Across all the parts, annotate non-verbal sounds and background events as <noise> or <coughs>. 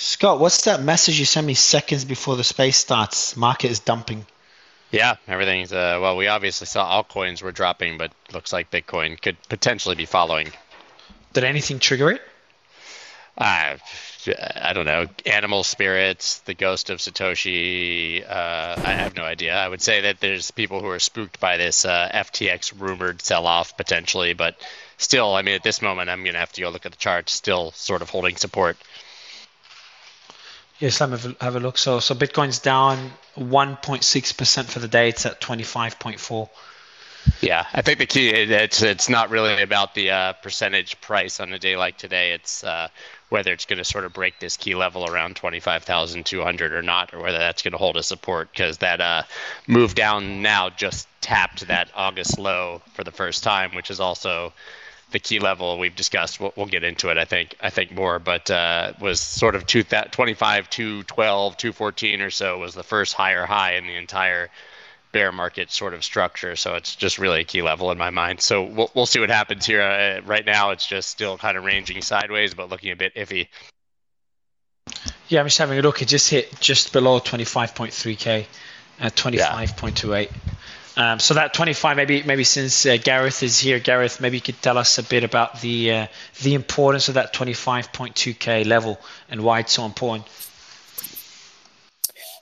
Scott, what's that message you sent me seconds before the space starts? Market is dumping. Yeah, everything's uh, well. We obviously saw altcoins were dropping, but looks like Bitcoin could potentially be following. Did anything trigger it? Uh, I don't know. Animal spirits, the ghost of Satoshi. Uh, I have no idea. I would say that there's people who are spooked by this uh, FTX rumored sell-off potentially, but still, I mean, at this moment, I'm gonna have to go look at the chart. Still, sort of holding support. Yes, let me have a, look. So, so Bitcoin's down 1.6% for the day. It's at 25.4. Yeah, I think the key it's it's not really about the uh, percentage price on a day like today. It's uh, whether it's going to sort of break this key level around 25,200 or not, or whether that's going to hold a support because that uh, move down now just tapped that August low for the first time, which is also the key level we've discussed. We'll, we'll get into it, I think, I think more, but uh, was sort of two, 25, 212, 214 or so was the first higher high in the entire bear market sort of structure. So it's just really a key level in my mind. So we'll, we'll see what happens here. Uh, right now, it's just still kind of ranging sideways, but looking a bit iffy. Yeah, I'm just having a look. It just hit just below 25.3k at 25.28. Yeah. Um, so that 25, maybe maybe since uh, Gareth is here, Gareth, maybe you could tell us a bit about the uh, the importance of that 25.2k level and why it's so important.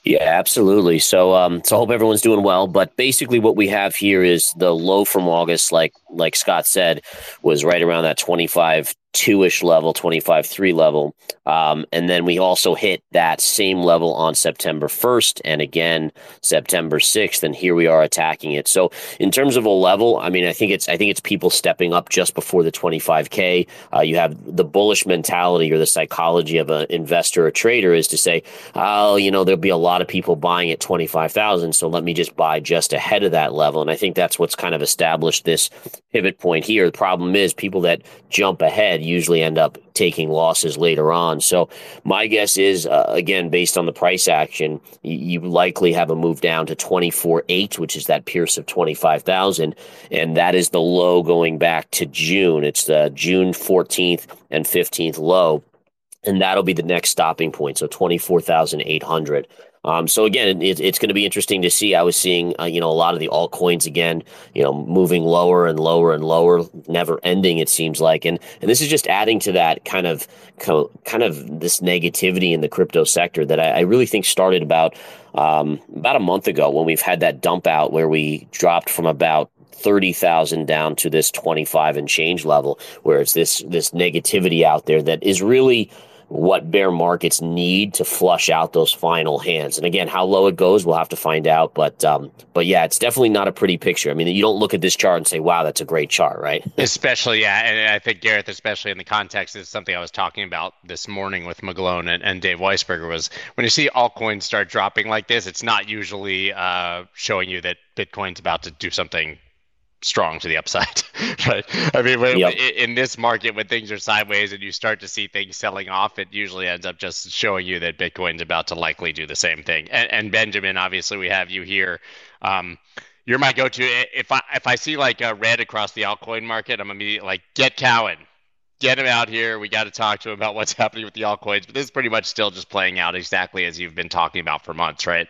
Yeah, absolutely. So, um, so I hope everyone's doing well. But basically, what we have here is the low from August, like like Scott said, was right around that 25 two ish level, 25 3 level. Um, and then we also hit that same level on September 1st and again September 6th. And here we are attacking it. So in terms of a level, I mean, I think it's I think it's people stepping up just before the 25k. Uh, you have the bullish mentality or the psychology of an investor or trader is to say, oh, you know, there'll be a lot of people buying at 25,000, so let me just buy just ahead of that level. And I think that's what's kind of established this pivot point here. The problem is people that jump ahead usually end up taking losses later on. So my guess is, uh, again, based on the price action, you, likely have a move down to 24.8, which is that Pierce of 25,000. And that is the low going back to June. It's the June 14th and 15th low. And that'll be the next stopping point. So 24,800. Um, so again, it, it's going to be interesting to see. I was seeing, uh, you know, a lot of the altcoins again, you know, moving lower and lower and lower, never ending. It seems like, and and this is just adding to that kind of kind of this negativity in the crypto sector that I, I really think started about um, about a month ago when we've had that dump out where we dropped from about 30,000 down to this 25 and change level where it's this this negativity out there that is really what bear markets need to flush out those final hands. And again, how low it goes, we'll have to find out. But um, but yeah, it's definitely not a pretty picture. I mean, you don't look at this chart and say, "Wow, that's a great chart," right? <laughs> especially, yeah, and I think Gareth, especially in the context, is something I was talking about this morning with McGlone and, and Dave Weisberger was when you see altcoins start dropping like this, it's not usually uh, showing you that Bitcoin's about to do something strong to the upside. <laughs> right? I mean, when, yep. in this market, when things are sideways and you start to see things selling off, it usually ends up just showing you that Bitcoin's about to likely do the same thing. And, and Benjamin, obviously, we have you here. Um, you're my go-to. If I if I see like a red across the altcoin market, I'm immediately like, get Cowen. Get him out here. We got to talk to him about what's <laughs> happening with the altcoins. But this is pretty much still just playing out exactly as you've been talking about for months, right?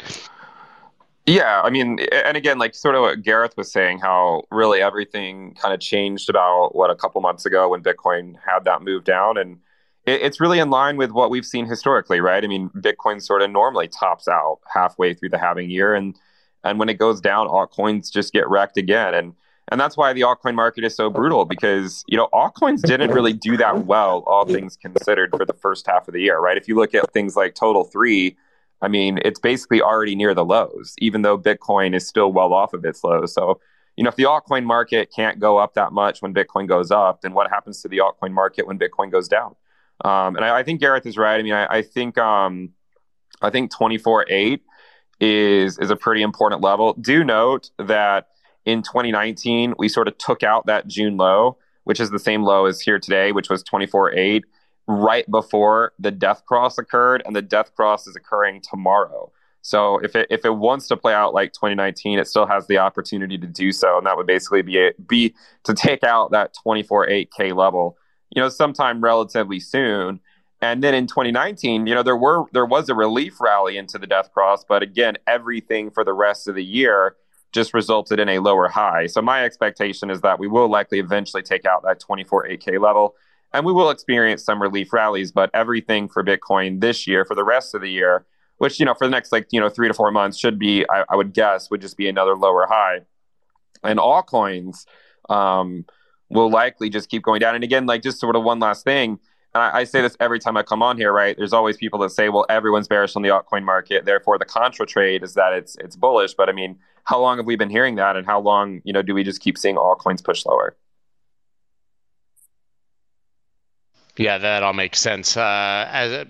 Yeah, I mean, and again, like sort of what Gareth was saying, how really everything kind of changed about what a couple months ago when Bitcoin had that move down, and it, it's really in line with what we've seen historically, right? I mean, Bitcoin sort of normally tops out halfway through the halving year, and and when it goes down, altcoins just get wrecked again, and and that's why the altcoin market is so brutal because you know altcoins didn't really do that well, all things considered, for the first half of the year, right? If you look at things like Total Three I mean, it's basically already near the lows, even though Bitcoin is still well off of its lows. So, you know, if the altcoin market can't go up that much when Bitcoin goes up, then what happens to the altcoin market when Bitcoin goes down? Um, and I, I, think Gareth is right. I mean, I, I think um, I think twenty four eight is is a pretty important level. Do note that in 2019 we sort of took out that June low, which is the same low as here today, which was twenty four eight right before the death cross occurred, and the death cross is occurring tomorrow. So if it if it wants to play out like 2019, it still has the opportunity to do so, and that would basically be it, be to take out that 24.8k level, you know, sometime relatively soon. And then in 2019, you know, there were there was a relief rally into the death cross, but again, everything for the rest of the year just resulted in a lower high. So my expectation is that we will likely eventually take out that 24 AK level and we will experience some relief rallies, but everything for Bitcoin this year for the rest of the year, which, you know, for the next like, you know, three to four months should be, I, I would guess, would just be another lower high. And altcoins um, will likely just keep going down. And again, like just sort of one last thing, I, I, say this every time I come on here, right? There's always people that say, well, everyone's bearish on the altcoin market, therefore the contra trade is that it's it's bullish. But I mean, how long have we been hearing that, and how long, you know, do we just keep seeing altcoins push lower? Yeah, that all makes sense. Uh, as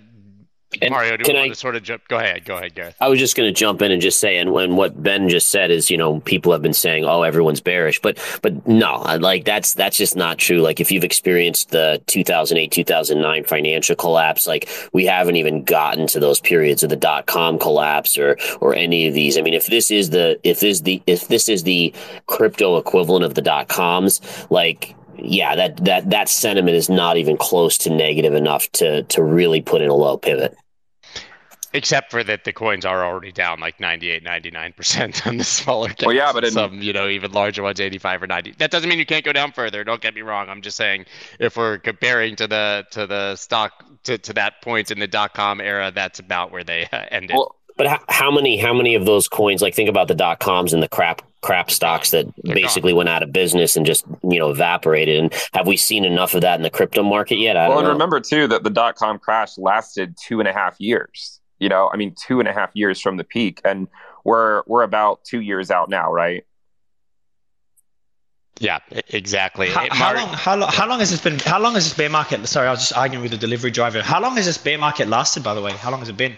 and Mario, do you want I, to sort of jump? Go ahead, go ahead, Gareth. I was just going to jump in and just say, and when what Ben just said is, you know, people have been saying, "Oh, everyone's bearish," but but no, like that's that's just not true. Like if you've experienced the 2008 2009 financial collapse, like we haven't even gotten to those periods of the dot com collapse or or any of these. I mean, if this is the if this the if this is the crypto equivalent of the dot coms, like yeah, that that that sentiment is not even close to negative enough to to really put in a low pivot. Except for that the coins are already down like 98, 99% <laughs> on the smaller caps. Well, yeah, but in, some, you know, even larger ones, 85 or 90. That doesn't mean you can't go down further. Don't get me wrong. I'm just saying if we're comparing to the to the stock to, to that point in the dot com era, that's about where they uh, ended. Well, but how, how, many how many of those coins like think about the dot coms and the crap crap stocks that They're basically gone. went out of business and just you know evaporated and have we seen enough of that in the crypto market yet I well and know. remember too that the dot com crash lasted two and a half years you know i mean two and a half years from the peak and we're we're about two years out now right yeah, exactly. How, how, long? How long? How long has this been? How long has this bear market? Sorry, I was just arguing with the delivery driver. How long has this bear market lasted? By the way, how long has it been?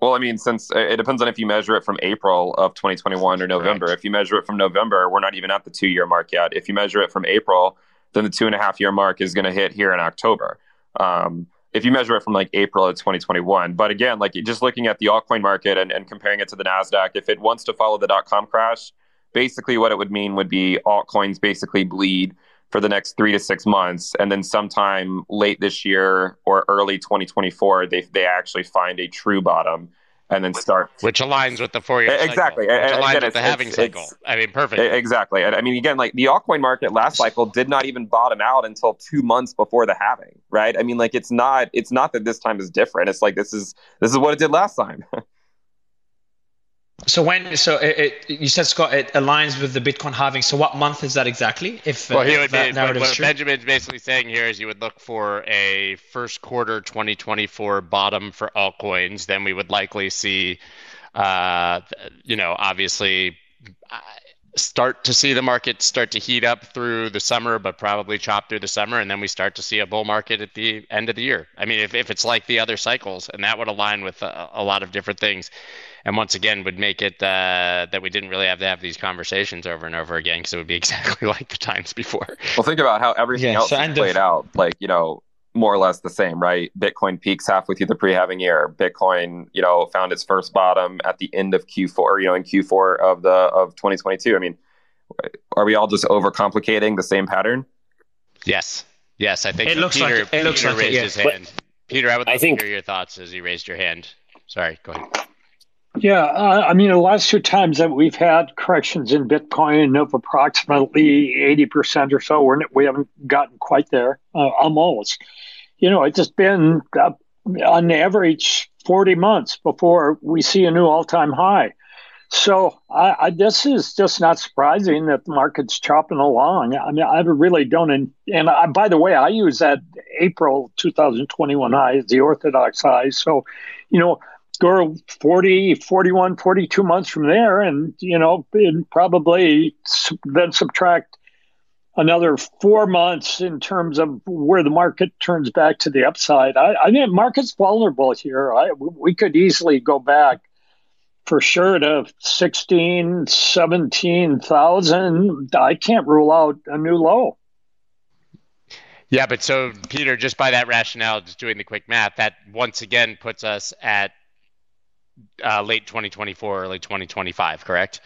Well, I mean, since uh, it depends on if you measure it from April of 2021 or November. Correct. If you measure it from November, we're not even at the two year mark yet. If you measure it from April, then the two and a half year mark is going to hit here in October. Um, if you measure it from like April of 2021. But again, like just looking at the altcoin market and, and comparing it to the NASDAQ, if it wants to follow the dot com crash, basically what it would mean would be altcoins basically bleed for the next three to six months. And then sometime late this year or early 2024, they, they actually find a true bottom and then start. Which aligns with the four year Exactly. Cycle, which aligns with the halving cycle. I mean, perfect. Exactly. I mean, again, like the altcoin market last cycle did not even bottom out until two months before the halving, right? I mean, like it's not, it's not that this time is different. It's like, this is, this is what it did last time. <laughs> So when so it, it, you said Scott it aligns with the Bitcoin halving. So what month is that exactly? If well, he would be, what, what Benjamin's basically saying here is you would look for a first quarter 2024 bottom for altcoins. Then we would likely see, uh, you know, obviously. Start to see the market start to heat up through the summer, but probably chop through the summer, and then we start to see a bull market at the end of the year. I mean, if, if it's like the other cycles, and that would align with a, a lot of different things and once again would make it uh, that we didn't really have to have these conversations over and over again because it would be <laughs> exactly like the times before. Well, think about how everything yeah, else so played of... out. Like you know, more or less the same, right? Bitcoin peaks halfway through the pre-halving year. Bitcoin, you know, found its first bottom at the end of Q4, you know, in Q4 of the of 2022. I mean, are we all just overcomplicating the same pattern? Yes. Yes, I think it looks Peter, like it, it looks Peter like raised it, yeah. his hand. Peter, I would love I think, to hear your thoughts as you raised your hand. Sorry, go ahead. Yeah, uh, I mean, the last two times that we've had corrections in Bitcoin of approximately 80% or so, we're, we haven't gotten quite there, uh, almost. You know, it's just been uh, on average 40 months before we see a new all time high. So I, I, this is just not surprising that the market's chopping along. I mean, I really don't. And, and I, by the way, I use that April 2021 high the orthodox high. So, you know, go 40, 41, 42 months from there, and you know, and probably then subtract another four months in terms of where the market turns back to the upside. I, I think market's vulnerable here. I, we could easily go back for sure to 16, 17,000. I can't rule out a new low. Yeah, but so Peter, just by that rationale, just doing the quick math, that once again puts us at uh, late 2024, early 2025, correct?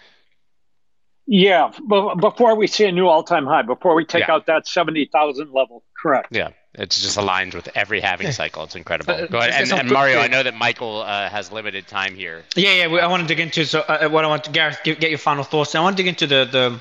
Yeah, b- before we see a new all-time high, before we take yeah. out that 70,000 level, correct? Yeah, It's just aligned with every halving <laughs> cycle. It's incredible. Go ahead, and, and Mario. I know that Michael uh, has limited time here. Yeah, yeah. I want to dig into so uh, what I want to Gareth get, get your final thoughts. I want to dig into the the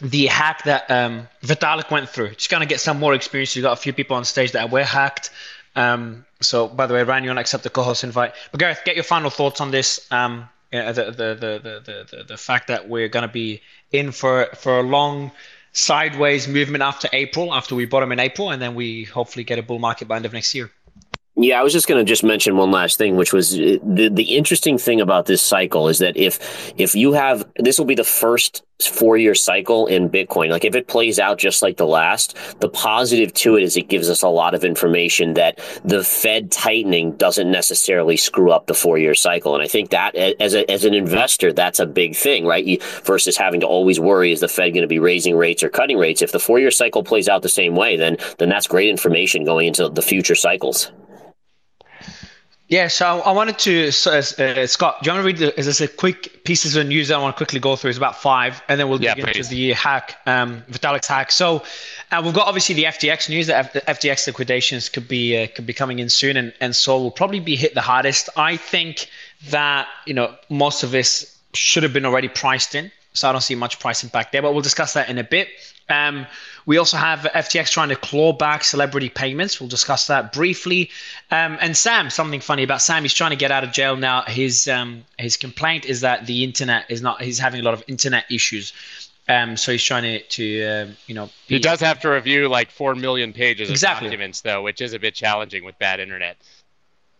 the hack that um, Vitalik went through. Just kind of get some more experience. You got a few people on stage that were hacked. Um, so, by the way, Ryan, you want to accept the co-host invite? But Gareth, get your final thoughts on this. Um, the, the, the, the, the, the fact that we're going to be in for for a long sideways movement after April, after we bottom in April, and then we hopefully get a bull market by end of next year. Yeah, I was just going to just mention one last thing, which was uh, the the interesting thing about this cycle is that if if you have this will be the first four year cycle in Bitcoin. Like if it plays out just like the last, the positive to it is it gives us a lot of information that the Fed tightening doesn't necessarily screw up the four year cycle. And I think that as a, as an investor, that's a big thing, right? You, versus having to always worry is the Fed going to be raising rates or cutting rates. If the four year cycle plays out the same way, then then that's great information going into the future cycles. Yeah, so I wanted to, so, uh, Scott, do you want to read the, is this a quick pieces of news that I want to quickly go through? It's about five, and then we'll yeah, dig into the hack, um, Vitalik's hack. So uh, we've got obviously the FTX news that the FTX liquidations could be uh, could be coming in soon, and, and so will probably be hit the hardest. I think that, you know, most of this should have been already priced in, so I don't see much price impact there, but we'll discuss that in a bit. Um, we also have FTX trying to claw back celebrity payments. We'll discuss that briefly. Um, and Sam, something funny about Sam, he's trying to get out of jail now. His um, his complaint is that the internet is not. He's having a lot of internet issues. Um, so he's trying to, to uh, you know. He does have to review like four million pages exactly. of documents, though, which is a bit challenging with bad internet.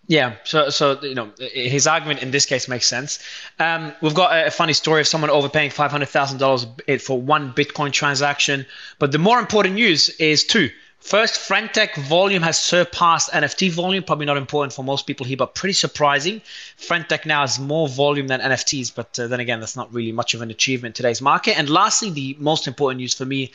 Yeah, so so you know his argument in this case makes sense. Um, we've got a, funny story of someone overpaying five hundred thousand dollars for one Bitcoin transaction, but the more important news is two. First, Friend.tech volume has surpassed NFT volume. Probably not important for most people here, but pretty surprising. Friend.tech now has more volume than NFTs, but uh, then again, that's not really much of an achievement in today's market. And lastly, the most important news for me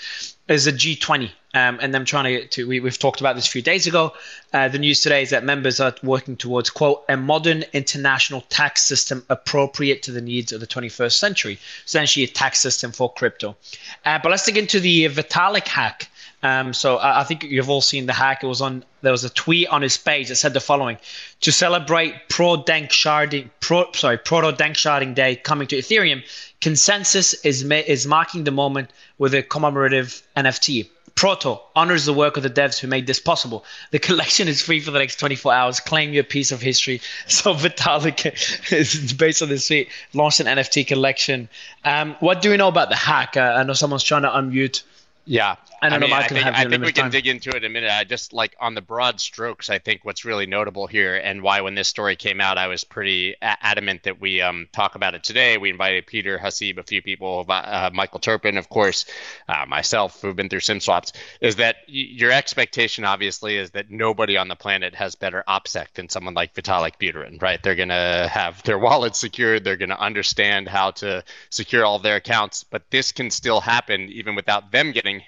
is the G20 um, and them trying to, to we, have talked about this a few days ago. Uh, the news today is that members are working towards, quote, a modern international tax system appropriate to the needs of the 21st century, essentially a tax system for crypto. Uh, but let's dig into the Vitalik hack. Um, so I, I, think you've all seen the hack. It was on. There was a tweet on his page that said the following: To celebrate Pro Danksharding, Pro sorry, Proto Danksharding Day coming to Ethereum, ConsenSys is ma- is marking the moment with a commemorative NFT. Proto honors the work of the devs who made this possible. The collection is free for the next 24 hours. Claim your piece of history. <laughs> So Vitalik is based on this tweet, launched an NFT collection. Um, what do we know about the hack? Uh, I know someone's trying to unmute. Yeah, I don't I mean, know. I think, I think we can dig into it in a minute. I just like on the broad strokes. I think what's really notable here, and why when this story came out, I was pretty adamant that we um, talk about it today. We invited Peter Haseeb, a few people, uh, Michael Terpin, of course, uh, myself, who've been through sim swaps. Is that your expectation? Obviously, is that nobody on the planet has better OPSEC than someone like Vitalik Buterin, right? They're gonna have their wallets secured. They're gonna understand how to secure all their accounts. But this can still happen even without them getting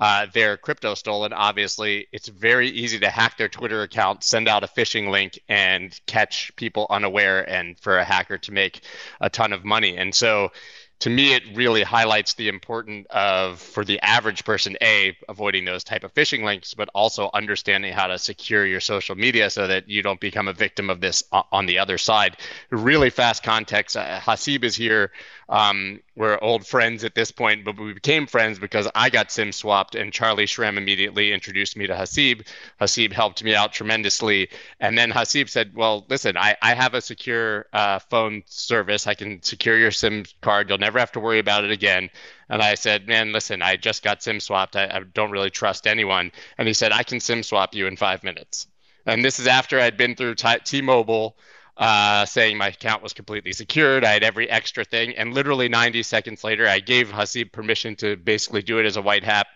uh, their crypto stolen, obviously, it's very easy to hack their Twitter account, send out a phishing link, and catch people unaware, and for a hacker to make a ton of money. And so, to me, it really highlights the importance of for the average person, a avoiding those type of phishing links, but also understanding how to secure your social media so that you don't become a victim of this on the other side. Really fast context. Uh, Haseeb is here um, we're old friends at this point, but we became friends because I got sim swapped, and Charlie Shrem immediately introduced me to Haseeb. Haseeb helped me out tremendously, and then Haseeb said, "Well, listen, I, I have a secure uh, phone service. I can secure your sim card. You'll never have to worry about it again." And I said, "Man, listen, I just got sim swapped. I, I don't really trust anyone." And he said, "I can sim swap you in five minutes." And this is after I'd been through T- T-Mobile uh, saying my account was completely secured. I had every extra thing. And literally 90 seconds later, I gave Haseeb permission to basically do it as a white hat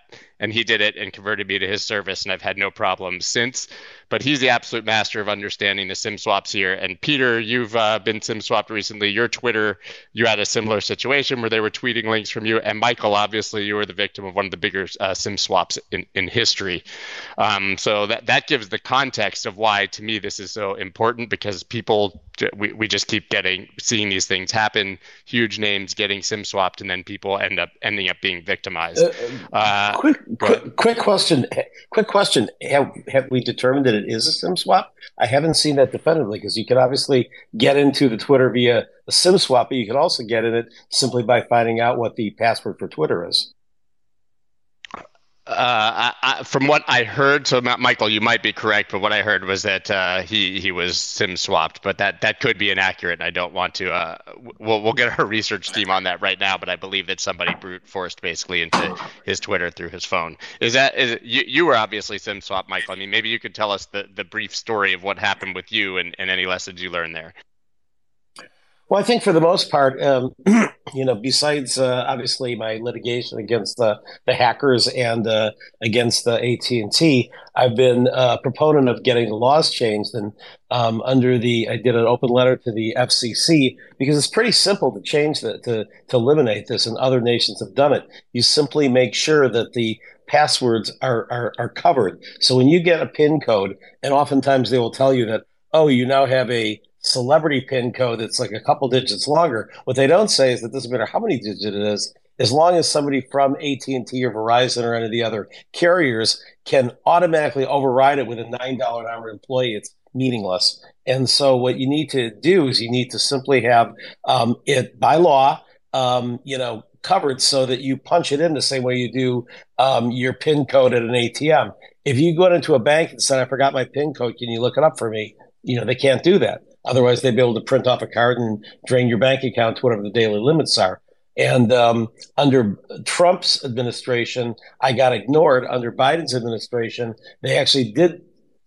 and he did it and converted me to his service and i've had no problems since. But he's the absolute master of understanding the sim swaps here. And peter you've uh, been sim swapped recently. Your twitter you had a similar situation where they were tweeting links from you. And michael obviously you were the victim of one of the bigger uh, sim swaps in, in history. Um, so that, that gives the context of why to me this is so important because people we, we just keep getting seeing these things happen huge names getting sim swapped and then people end up ending up being victimized. Uh, uh quick quick, quick, question. Quick question. Have have we determined that it is a SIM swap? I haven't seen that definitively because you can obviously get into the Twitter via a SIM swap, but you can also get in it simply by finding out what the password for Twitter is. Uh, I, I, from what I heard, so Michael, you might be correct, but what I heard was that uh, he he was sim swapped, but that that could be inaccurate. I don't want to. Uh, we'll we'll get our <laughs> research team on that right now, but I believe that somebody brute forced basically into his Twitter through his phone. Is that is you you were obviously sim swapped, Michael? I mean, maybe you could tell us the the brief story of what happened with you and, and any lessons you learned there. Well, I think for the most part, um, <clears throat> you know, besides uh, obviously my litigation against the, the hackers and uh, against the AT and T, I've been a proponent of getting the laws changed. And um, under the, I did an open letter to the FCC because it's pretty simple to change that to to eliminate this, and other nations have done it. You simply make sure that the passwords are, are, are covered. So when you get a PIN code, and oftentimes they will tell you that, oh, you now have a celebrity pin code that's like a couple digits longer. What they don't say is that doesn't matter how many digits it is, as long as somebody from AT&T or Verizon or any of the other carriers can automatically override it with a $9 an hour employee, it's meaningless. And so what you need to do is you need to simply have um, it by law, um, you know, covered so that you punch it in the same way you do um, your PIN code at an ATM. If you go into a bank and said, I forgot my PIN code, can you look it up for me? You know, they can't do that. Otherwise, they'd be able to print off a card and drain your bank account to whatever the daily limits are. And um, under Trump's administration, I got ignored. Under Biden's administration, they actually did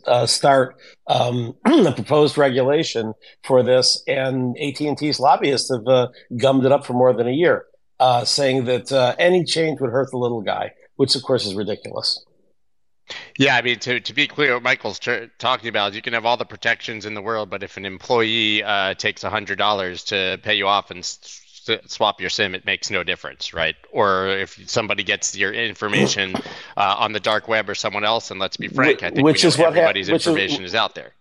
uh, start um, <clears throat> a proposed regulation for this, and AT and T's lobbyists have uh, gummed it up for more than a year, uh, saying that uh, any change would hurt the little guy, which of course is ridiculous. Yeah, I mean, to, to be clear, what Michael's t- talking about is you can have all the protections in the world, but if an employee uh, takes $100 to pay you off and s- swap your SIM, it makes no difference, right? Or if somebody gets your information <coughs> uh, on the dark web or someone else, and let's be frank, I think which is what everybody's ha- information is, is, out there.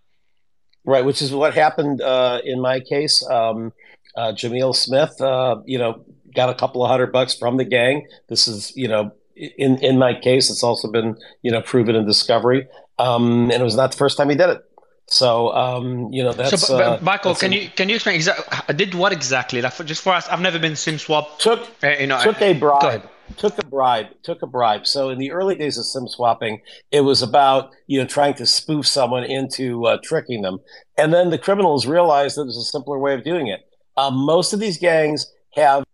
Right, which is what happened uh, in my case. Um, uh, Jamil Smith, uh, you know, got a couple of hundred bucks from the gang. This is, you know, in in my case, it's also been you know proven in discovery, um, and it was not the first time he did it. So um, you know that's. So, but, uh, Michael, can you can you explain exactly did what exactly? Like for, just for us, I've never been SIM swap. Took uh, you know took I, a bribe. Took a bribe. Took a bribe. So in the early days of SIM swapping, it was about you know trying to spoof someone into uh, tricking them, and then the criminals realized that there's a simpler way of doing it. Um, most of these gangs have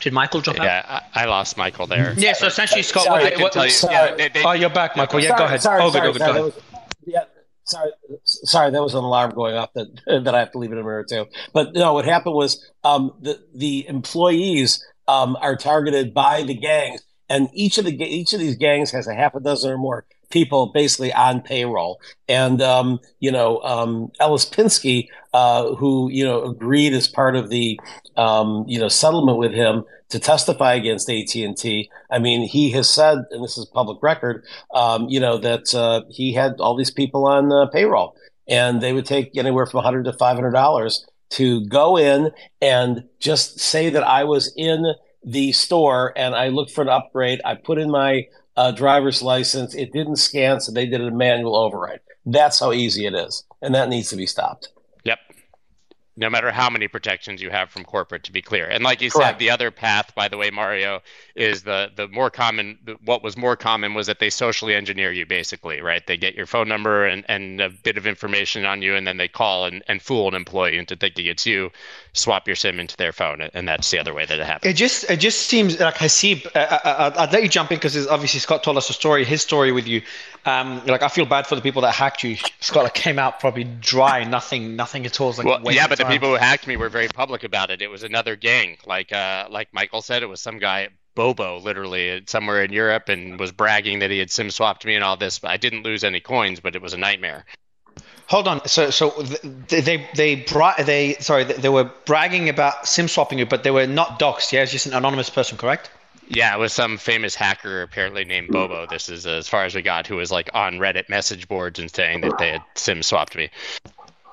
Did Michael drop out? Yeah, I, I lost Michael there. Yeah, so essentially, Scott, sorry, what, what, you, yeah, they, they, oh, you're back, Michael. Yeah, sorry, go ahead. Sorry, oh, sorry, good, sorry, go ahead. Was, yeah, sorry, sorry, that was an alarm going off that that I have to leave it in a minute or two. But no, what happened was um, the the employees um, are targeted by the gangs, and each of the each of these gangs has a half a dozen or more people basically on payroll. And um, you know, um, Ellis Pinsky, uh, who you know agreed as part of the um, you know settlement with him to testify against AT and T. I mean, he has said, and this is public record, um, you know, that uh, he had all these people on uh, payroll, and they would take anywhere from 100 to 500 dollars to go in and just say that I was in the store and I looked for an upgrade. I put in my uh, driver's license. It didn't scan, so they did a manual override. That's how easy it is, and that needs to be stopped no matter how many protections you have from corporate to be clear and like you Correct. said the other path by the way mario is the the more common what was more common was that they socially engineer you basically right they get your phone number and, and a bit of information on you and then they call and, and fool an employee into thinking it's you swap your sim into their phone and that's the other way that it happens it just it just seems like Haseeb uh, I, would let you jump in because obviously scott told us a story his story with you um, like I feel bad for the people that hacked you. Scott like, came out probably dry, nothing, nothing at all. Like well, yeah, but the people who hacked me were very public about it. It was another gang, like uh, like Michael said, it was some guy Bobo, literally somewhere in Europe, and was bragging that he had sim swapped me and all this. But I didn't lose any coins, but it was a nightmare. Hold on. So, so they they they, they sorry they were bragging about sim swapping you, but they were not doxed. Yeah, it's just an anonymous person, correct? Yeah, it was some famous hacker apparently named Bobo. This is as far as we got, who was like on Reddit message boards and saying that they had sim swapped me.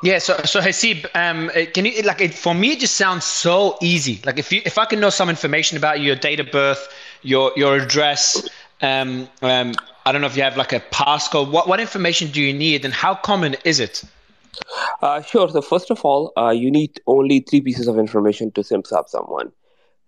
Yeah, so so Haseeb, um, can you like it, for me? It just sounds so easy. Like if you if I can know some information about your date of birth, your your address, um, um, I don't know if you have like a passcode. What what information do you need, and how common is it? Uh, sure. So first of all, uh, you need only three pieces of information to sim swap someone.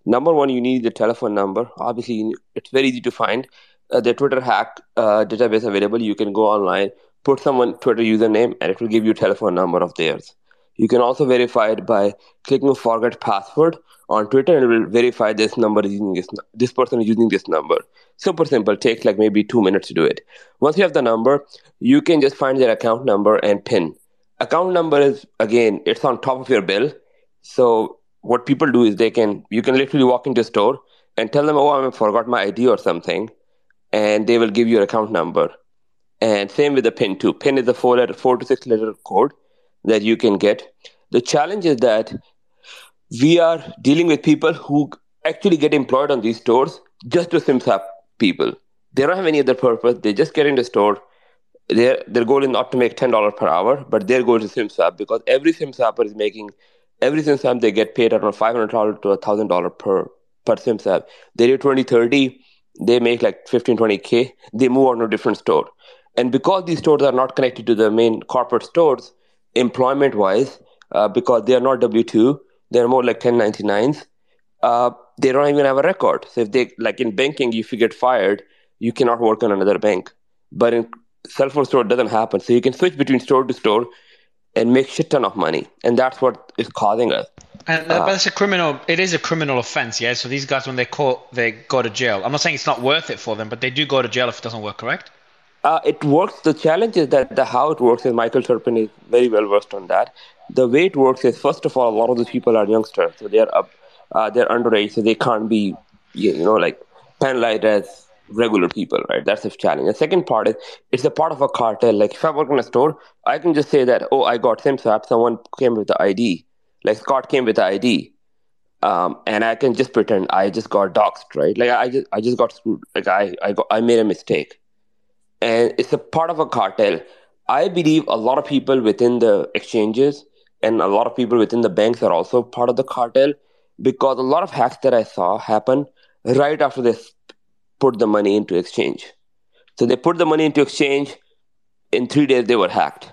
Number one, you need the telephone number. Obviously, it's very easy to find. Uh, the Twitter hack uh, database available. You can go online, put someone Twitter username, and it will give you a telephone number of theirs. You can also verify it by clicking forget password on Twitter, and it will verify this number is using this. This person is using this number. Super simple. Takes like maybe two minutes to do it. Once you have the number, you can just find their account number and pin. Account number is again, it's on top of your bill. So what people do is they can you can literally walk into a store and tell them, oh, I forgot my ID or something, and they will give you your account number and same with the PIN too. PIN is a four letter, four to six letter code that you can get. The challenge is that we are dealing with people who actually get employed on these stores just to sim swap people. They don't have any other purpose. They just get in the store. Their their goal is not to make ten dollars per hour, but their goal is sim swap because every sim swapper is making every sim swap they get paid around five hundred dollars to thousand dollars per per sim. They do 20, 30, they make like 15, 20 k. They move on to a different store. And because these stores are not connected to the main corporate stores, employment wise, uh, because they are not W 2, they're more like 1099s, uh, they don't even have a record. So if they, like in banking, if you get fired, you cannot work on another bank. But in cell phone store, it doesn't happen. So you can switch between store to store and make shit ton of money. And that's what is causing us. And uh, but it's a criminal. It is a criminal offense, yeah. So these guys, when they're caught, they go to jail. I'm not saying it's not worth it for them, but they do go to jail if it doesn't work. Correct? Uh, it works. The challenge is that the how it works is Michael Terpin is very well versed on that. The way it works is first of all, a lot of these people are youngsters, so they're up, uh, they're underage, so they can't be, you know, like penalized as regular people, right? That's the challenge. The second part is it's a part of a cartel. Like if I work in a store, I can just say that, oh, I got SimSwap. Someone came with the ID. Like Scott came with the ID. Um, and I can just pretend I just got doxxed, right? Like I just I just got screwed. Like I I got I made a mistake and it's a part of a cartel. I believe a lot of people within the exchanges and a lot of people within the banks are also part of the cartel because a lot of hacks that I saw happen right after they put the money into exchange. So they put the money into exchange. In three days, they were hacked.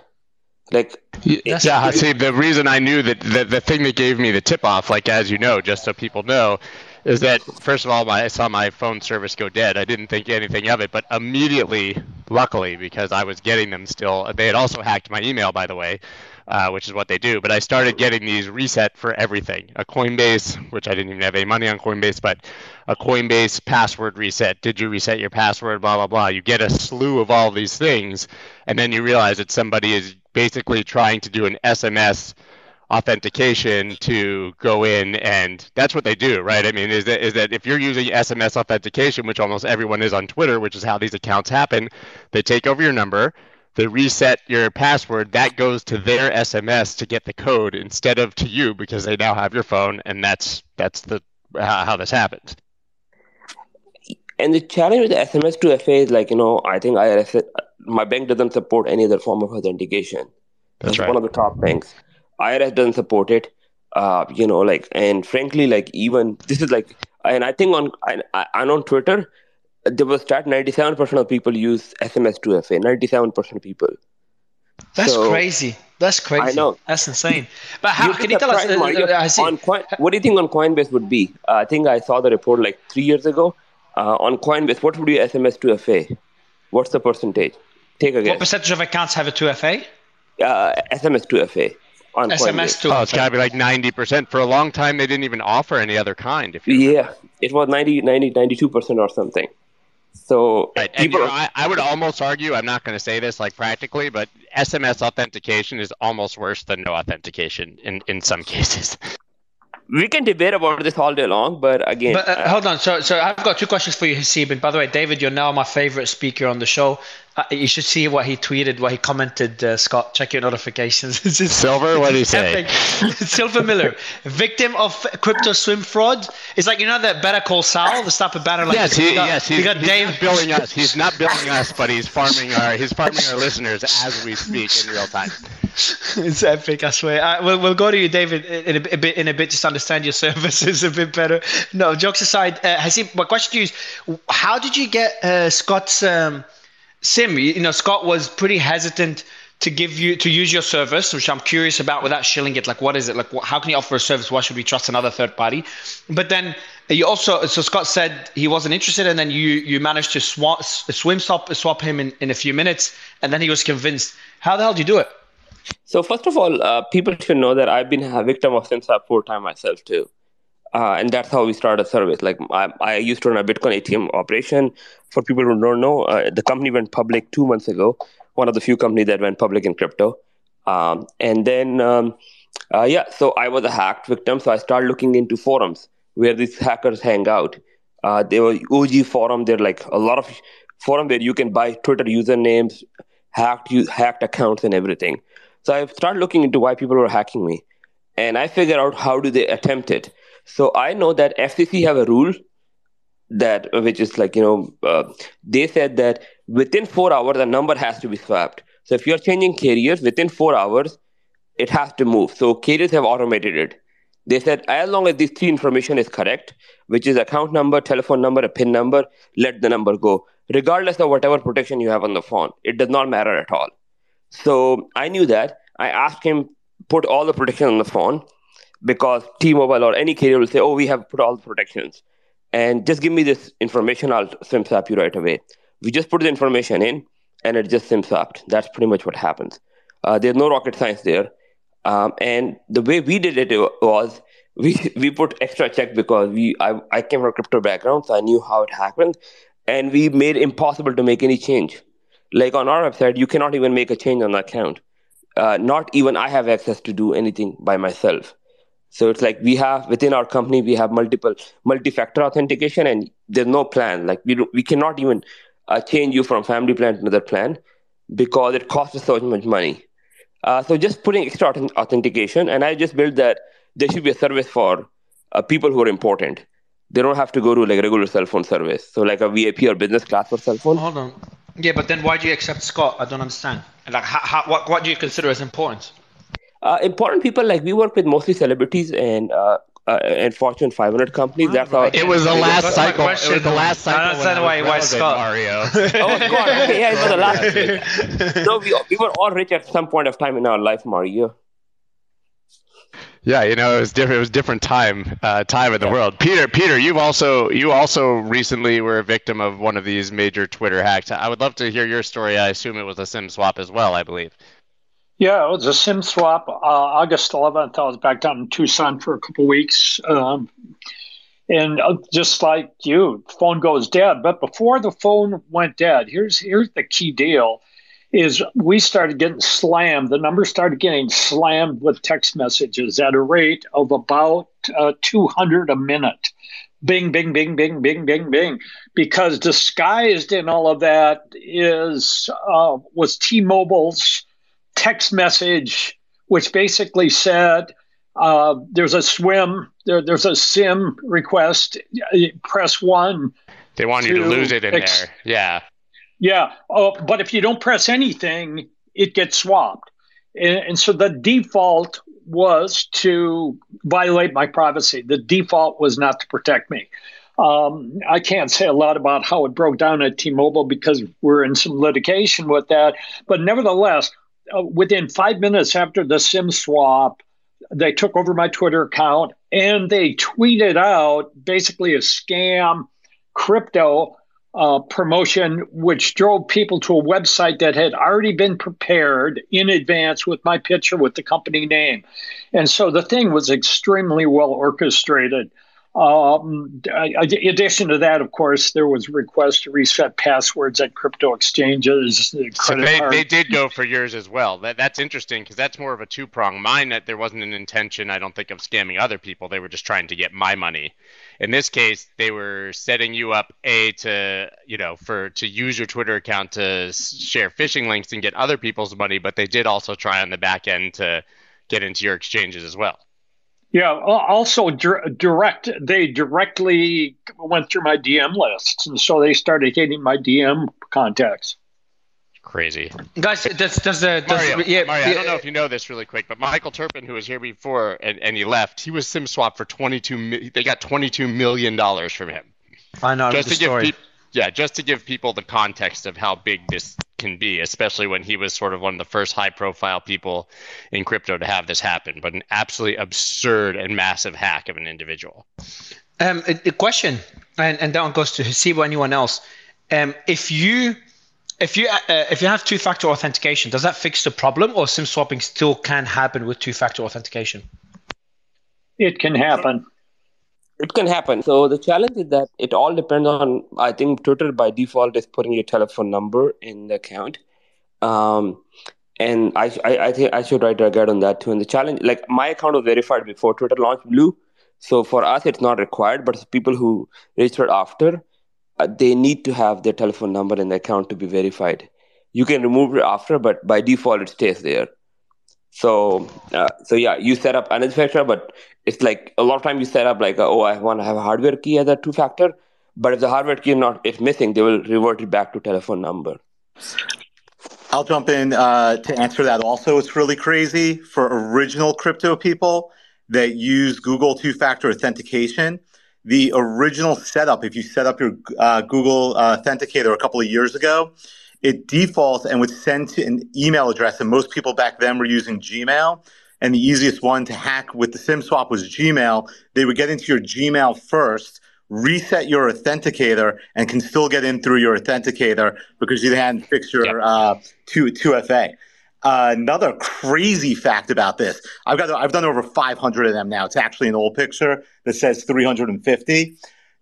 Like yeah, see the reason I knew that the, the thing that gave me the tip off, like as you know, just so people know, is that first of all, my, I saw my phone service go dead. I didn't think anything of it, but immediately, luckily, because I was getting them still, they had also hacked my email, by the way, uh, which is what they do. But I started getting these reset for everything. A Coinbase, which I didn't even have any money on Coinbase, but a Coinbase password reset. Did you reset your password? Blah blah blah. You get a slew of all these things, and then you realize that somebody is basically trying to do an SMS authentication to go in and that's what they do right? I mean is that is that if you're using sms authentication which almost everyone is on twitter which is how these accounts happen they take over your number they reset your password that goes to their sms to get the code instead of to you because they now have your phone and that's that's the how this happens. And the challenge with the sms 2FA is like you know i think irs my bank doesn't support any other form of authentication. That's it's right. one of the top banks IRS doesn't support it. Uh, you know, like, and frankly, like, even this is like, and I think on, I, I, on Twitter, there was stat 97% of people use SMS 2FA, 97% of people. That's so, crazy. That's crazy. I know. That's insane. But how you can you tell us? Uh, uh on Coin, what do you think on Coinbase would be? Uh, I think I saw the report like three years ago. Uh, on Coinbase, what would be SMS 2FA? What's the percentage? Take a guess. What percentage of accounts have a 2FA? Uh, SMS 2FA on SMS too. Oh, it's got to be like 90%. For a long time, they didn't even offer any other kind. If yeah, it was 90, 90, 92% or something. So right. people, you know, I, I, would almost argue, I'm not going to say this like practically, but SMS authentication is almost worse than no authentication in, in some <laughs> cases. We can debate about this all day long, but again. But uh, uh, hold on. So, so I've got two questions for you, Haseeb. And by the way, David, you're now my favorite speaker on the show. Uh, you should see what he tweeted, what he commented. Uh, Scott, check your notifications. <laughs> Silver, what did he say? Silver Miller, victim of crypto swim fraud. It's like you know that Better Call Saul, the type of better. Like yes, he, got, yes, he's, got he's Dave. billing us. He's not <laughs> billing us, but he's farming our he's farming our listeners as we speak in real time. it's epic, I swear. Uh, we'll, we'll go to you, David, in a, a, bit. In a bit, just understand your <laughs> services a bit better. No, jokes aside, uh, he? my question to you is, how did you get uh, Scott's? Um, Sim, you know, Scott was pretty hesitant to give you to use your service, which I'm curious about without shilling it. Like, what is it? Like, how can you offer a service? Why should we trust another third party? But then you also, so Scott said he wasn't interested, and then you you managed to swap, swim swap swap him in, in a few minutes, and then he was convinced. How the hell did you do it? So first of all, uh, people should know that I've been a victim of SimSwap four time myself too. Uh, and that's how we started a service. Like I, I, used to run a Bitcoin ATM operation. For people who don't know, uh, the company went public two months ago. One of the few companies that went public in crypto. Um, and then, um, uh, yeah, so I was a hacked victim. So I started looking into forums where these hackers hang out. Uh, they were OG forum. They're like a lot of forum where you can buy Twitter usernames, hacked hacked accounts, and everything. So I started looking into why people were hacking me, and I figured out how do they attempt it. So I know that FCC have a rule that which is like you know uh, they said that within four hours a number has to be swapped. So if you're changing carriers within four hours, it has to move. So carriers have automated it. They said as long as this three information is correct, which is account number, telephone number, a PIN number, let the number go, regardless of whatever protection you have on the phone. It does not matter at all. So I knew that. I asked him put all the protection on the phone because T-Mobile or any carrier will say, "Oh, we have put all the protections," and just give me this information. I'll SIM swap you right away. We just put the information in, and it just SIM swapped. That's pretty much what happens. Uh, there's no rocket science there, um, and the way we did it was we <laughs> we put extra check because we I, I came from a crypto background, so I knew how it happened, and we made impossible to make any change. Like on our website, you cannot even make a change on the account. Uh, not even I have access to do anything by myself. So it's like we have within our company we have multiple multi-factor authentication, and there's no plan. Like we we cannot even uh, change you from family plan to another plan because it costs us so much money. Uh, so just putting extra authentication, and I just built that there should be a service for uh, people who are important. They don't have to go to like regular cell phone service. So like a VIP or business class for cell phone. Hold on. Yeah, but then why do you accept Scott? I don't understand. Like, how, how, what what do you consider as important? Uh, important people like we work with mostly celebrities and uh, uh, and Fortune 500 companies. That's how it was the last cycle. It was the last cycle. I understand why why Scott Mario. <laughs> oh God! Okay, yeah, it was the last. <laughs> no, we we were all rich at some point of time in our life, Mario. Yeah, you know, it was different. It was different time, uh, time in the yeah. world. Peter, Peter, you've also you also recently were a victim of one of these major Twitter hacks. I would love to hear your story. I assume it was a SIM swap as well. I believe. Yeah, it was a SIM swap. Uh, August 11th, I was back down in Tucson for a couple weeks. Um, and uh, just like you, phone goes dead. But before the phone went dead, here's here's the key deal: is we started getting slammed. The numbers started getting slammed with text messages at a rate of about uh, 200 a minute. Bing, bing, bing, bing, bing, bing, bing. Because disguised in all of that is uh, was T-Mobile's text message, which basically said, uh, "There's a swim, there, there's a sim request. Press one." They want you to lose it in ex- there. Yeah. Yeah. Oh, but if you don't press anything, it gets swapped. And, and so the default was to violate my privacy. The default was not to protect me. Um, I can't say a lot about how it broke down at T Mobile because we're in some litigation with that. But nevertheless, uh, within five minutes after the SIM swap, they took over my Twitter account and they tweeted out basically a scam crypto uh, promotion, which drove people to a website that had already been prepared in advance with my picture with the company name. And so the thing was extremely well orchestrated. Um, in addition to that, of course, there was requests to reset passwords at crypto exchanges. So they, they did go for yours as well. That, that's interesting because that's more of a two prong. Mine, that there wasn't an intention, I don't think, of scamming other people. They were just trying to get my money. In this case, they were setting you up a to you know for to use your Twitter account to share phishing links and get other people's money, but they did also try on the back end to get into your exchanges as well. Yeah. Also, direct. They directly went through my DM lists, and so they started hitting my DM contacts. Crazy, guys. Does does the does, Mario? Yeah, Mario, yeah, I don't know if you know this really quick, but Michael Terpin, who was here before and, and he left, he was SimSwap for twenty two. They got twenty two million dollars from him. I know just the to story. give pe- yeah, just to give people the context of how big this can be, especially when he was sort of one of the first high profile people in crypto to have this happen, but an absolutely absurd and massive hack of an individual. Um, a, a question, and, and that one goes to Hasiba or anyone else. Um, if you if you uh, if you have two factor authentication, does that fix the problem, or SIM swapping still can happen with two factor authentication? It can happen. It can happen. So the challenge is that it all depends on. I think Twitter by default is putting your telephone number in the account, um, and I, I, I think I should write a guide on that too. And the challenge, like my account was verified before Twitter launched Blue, so for us it's not required. But people who registered after, uh, they need to have their telephone number in the account to be verified. You can remove it after, but by default it stays there. So, uh, so yeah, you set up another factor, but it's like a lot of time you set up like, oh, I want to have a hardware key as a two factor, but if the hardware key is not is missing, they will revert it back to telephone number. I'll jump in uh, to answer that. Also, it's really crazy for original crypto people that use Google two-factor authentication. The original setup, if you set up your uh, Google uh, Authenticator a couple of years ago, it defaults and would send to an email address. And most people back then were using Gmail. And the easiest one to hack with the SIM swap was Gmail. They would get into your Gmail first, reset your authenticator, and can still get in through your authenticator because you hadn't fixed your yep. uh, 2, 2FA. Uh, another crazy fact about this, I've got I've done over 500 of them now. It's actually an old picture that says 350.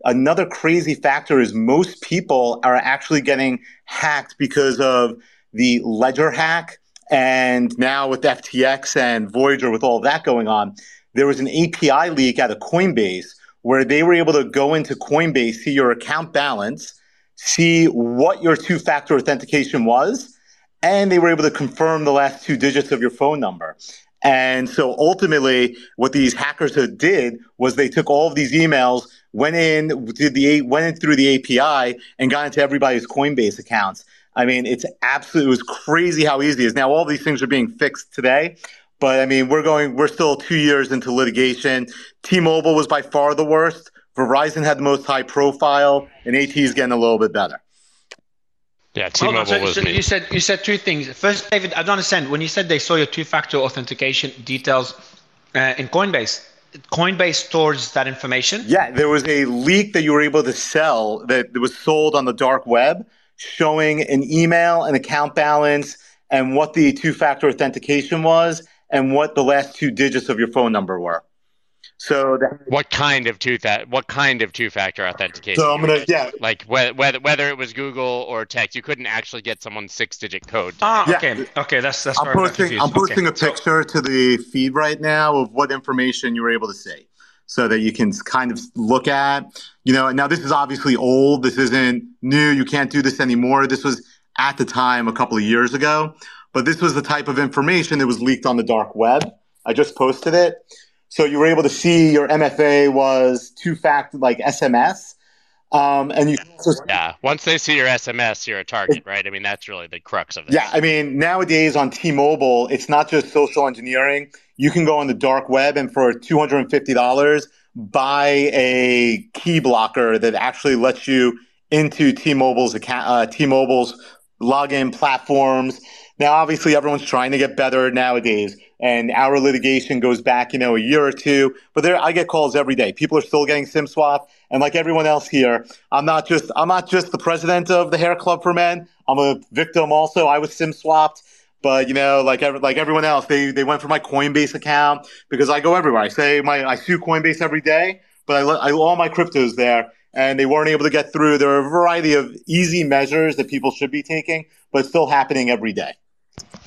Another crazy factor is most people are actually getting hacked because of the ledger hack. And now with FTX and Voyager, with all that going on, there was an API leak out of Coinbase where they were able to go into Coinbase, see your account balance, see what your two factor authentication was, and they were able to confirm the last two digits of your phone number. And so ultimately, what these hackers did was they took all of these emails, went in, did the went in through the API and got into everybody's Coinbase accounts. I mean, it's absolutely it was crazy how easy it is. Now all these things are being fixed today, but I mean, we're going we're still 2 years into litigation. T-Mobile was by far the worst. Verizon had the most high profile and AT is getting a little bit better. Yeah, T-Mobile so, was so me. You said you said two things. First, David, I don't understand when you said they saw your two-factor authentication details uh, in Coinbase. Coinbase stores that information. Yeah, there was a leak that you were able to sell that was sold on the dark web, showing an email, an account balance, and what the two-factor authentication was, and what the last two digits of your phone number were. So that, what kind of two that what kind of two factor authentication? So I'm gonna yeah, like whether whether whether it was Google or text, you couldn't actually get someone's six digit code. Ah, Yeah. okay, okay, that's that's. I'm where I got posting. confused. I'm posting Okay. a picture to the feed right now of what information you were able to see, so that you can kind of look at. You know, now this is obviously old. This isn't new. You can't do this anymore. This was at the time a couple of years ago, but this was the type of information that was leaked on the dark web. I just posted it, so you were able to see your MFA was two factor like SMS, um, and you Yeah, once they see your SMS, you're a target, right? I mean, that's really the crux of it. Yeah, I mean, nowadays on T-Mobile, it's not just social engineering. You can go on the dark web and for $250 buy a key blocker that actually lets you into T-Mobile's account, uh, T-Mobile's login platforms. Now, obviously, everyone's trying to get better nowadays, and our litigation goes back, you know, a year or two. But there, I get calls every day. People are still getting SIM swap, and like everyone else here, I'm not just I'm not just the president of the Hair Club for Men. I'm a victim also. I was SIM swapped, but you know, like like everyone else, they they went for my Coinbase account because I go everywhere. I say my I sue Coinbase every day but I, I all my cryptos there, and they weren't able to get through. There are a variety of easy measures that people should be taking, but it's still happening every day.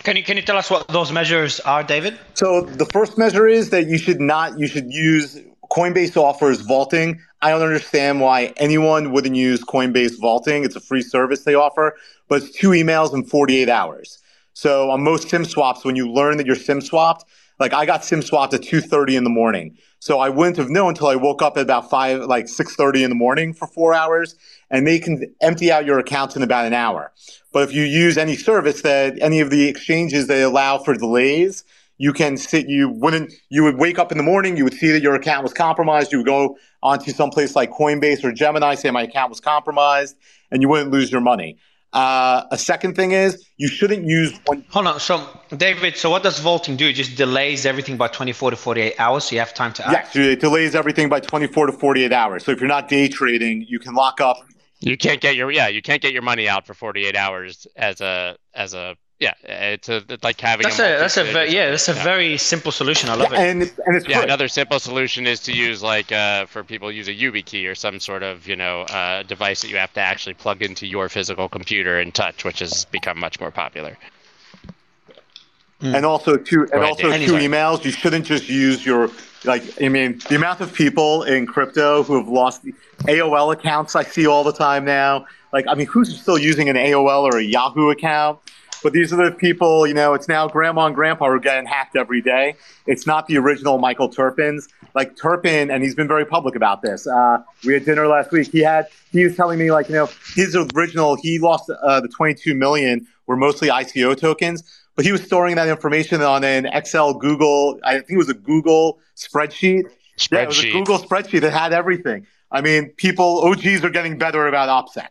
Can you can you tell us what those measures are, David? So the first measure is that you should not you should use Coinbase offers vaulting. I don't understand why anyone wouldn't use Coinbase vaulting. It's a free service they offer, but it's two emails in 48 hours. So on most SIM swaps, when you learn that you're SIM swapped, like I got SIM swapped at 2:30 in the morning. So I wouldn't have known until I woke up at about five, like 6:30 in the morning for four hours, and they can empty out your accounts in about an hour. But if you use any service that any of the exchanges that allow for delays, you can sit. You wouldn't. You would wake up in the morning. You would see that your account was compromised. You would go onto some place like Coinbase or Gemini, say my account was compromised, and you wouldn't lose your money. Uh, a second thing is you shouldn't use one. Hold on. So, David, so what does vaulting do? It just delays everything by 24 to 48 hours, so you have time to act. Yes, it delays everything by 24 to 48 hours. So if you're not day trading, you can lock up. You can't get your yeah, you can't get your money out for 48 hours as a as a yeah, it's a it's like having. That's a, a that's a very yeah, that's a yeah. very simple solution. I love yeah, it. And and it's yeah. Another simple solution is to use like uh, for people use a YubiKey or some sort of you know uh, device that you have to actually plug into your physical computer and touch, which has become much more popular. Mm. And also two and also two emails. You shouldn't just use your like I mean the amount of people in crypto who have lost AOL accounts I see all the time now. Like I mean, who's still using an AOL or a Yahoo account? But these are the people, you know, it's now grandma and grandpa are getting hacked every day. It's not the original Michael Terpin's. Like Terpin, and he's been very public about this. Uh, we had dinner last week. He had, he was telling me like, you know, his original, he lost uh, the 22 million were mostly ICO tokens, but he was storing that information on an Excel Google, I think it was a Google spreadsheet. spreadsheet. Yeah, it was a Google spreadsheet that had everything. I mean, people, OGs are getting better about OPSEC.